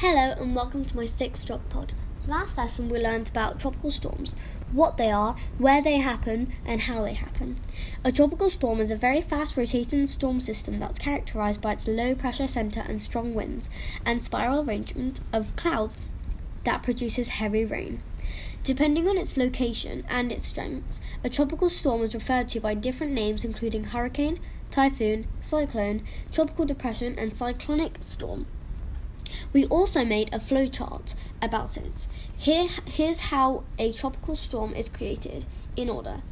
Hello and welcome to my sixth Geog pod. Last lesson we learned about tropical storms, what they are, where they happen, and how they happen. A tropical storm is a very fast rotating storm system that's characterized by its low pressure center and strong winds and spiral arrangement of clouds that produces heavy rain. Depending on its location and its strengths, a tropical storm is referred to by different names including hurricane, typhoon, cyclone, tropical depression, and cyclonic storm. We also made a flowchart about it. Here, here's how a tropical storm is created in order.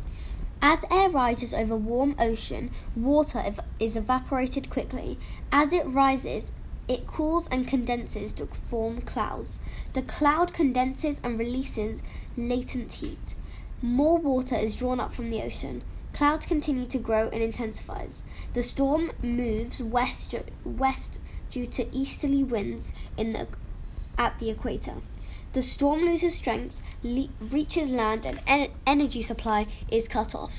As air rises over warm ocean, water ev- is evaporated quickly. As it rises, it cools and condenses to form clouds. The cloud condenses and releases latent heat. More water is drawn up from the ocean. Clouds continue to grow and intensifies. The storm moves west, west due to easterly winds in the, at the equator. The storm loses strength, le- reaches land, and en- energy supply is cut off.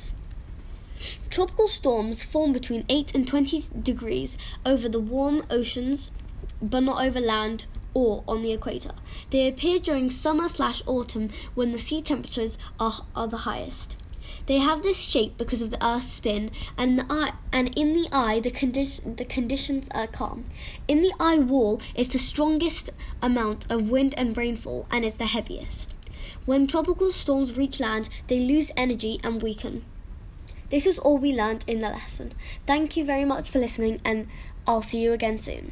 Tropical storms form between 8 and 20 degrees over the warm oceans, but not over land or on the equator. They appear during summer slash autumn when the sea temperatures are, are the highest. They have this shape because of the Earth's spin, and the eye, and in the eye, the condition the conditions are calm. In the eye wall is the strongest amount of wind and rainfall, and is the heaviest. When tropical storms reach land, they lose energy and weaken. This was all we learned in the lesson. Thank you very much for listening, and I'll see you again soon.